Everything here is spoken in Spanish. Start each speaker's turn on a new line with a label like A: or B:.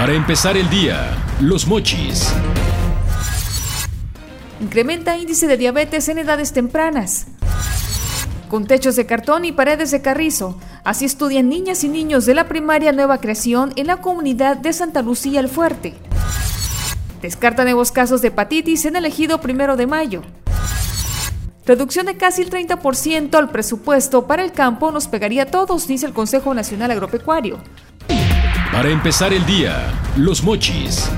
A: Para empezar el día, los mochis.
B: Incrementa índice de diabetes en edades tempranas. Con techos de cartón y paredes de carrizo, así estudian niñas y niños de la primaria Nueva Creación en la comunidad de Santa Lucía el Fuerte. Descarta nuevos casos de hepatitis en el ejido primero de mayo. Reducción de casi el 30% al presupuesto para el campo nos pegaría a todos, dice el Consejo Nacional Agropecuario.
A: Para empezar el día, los mochis.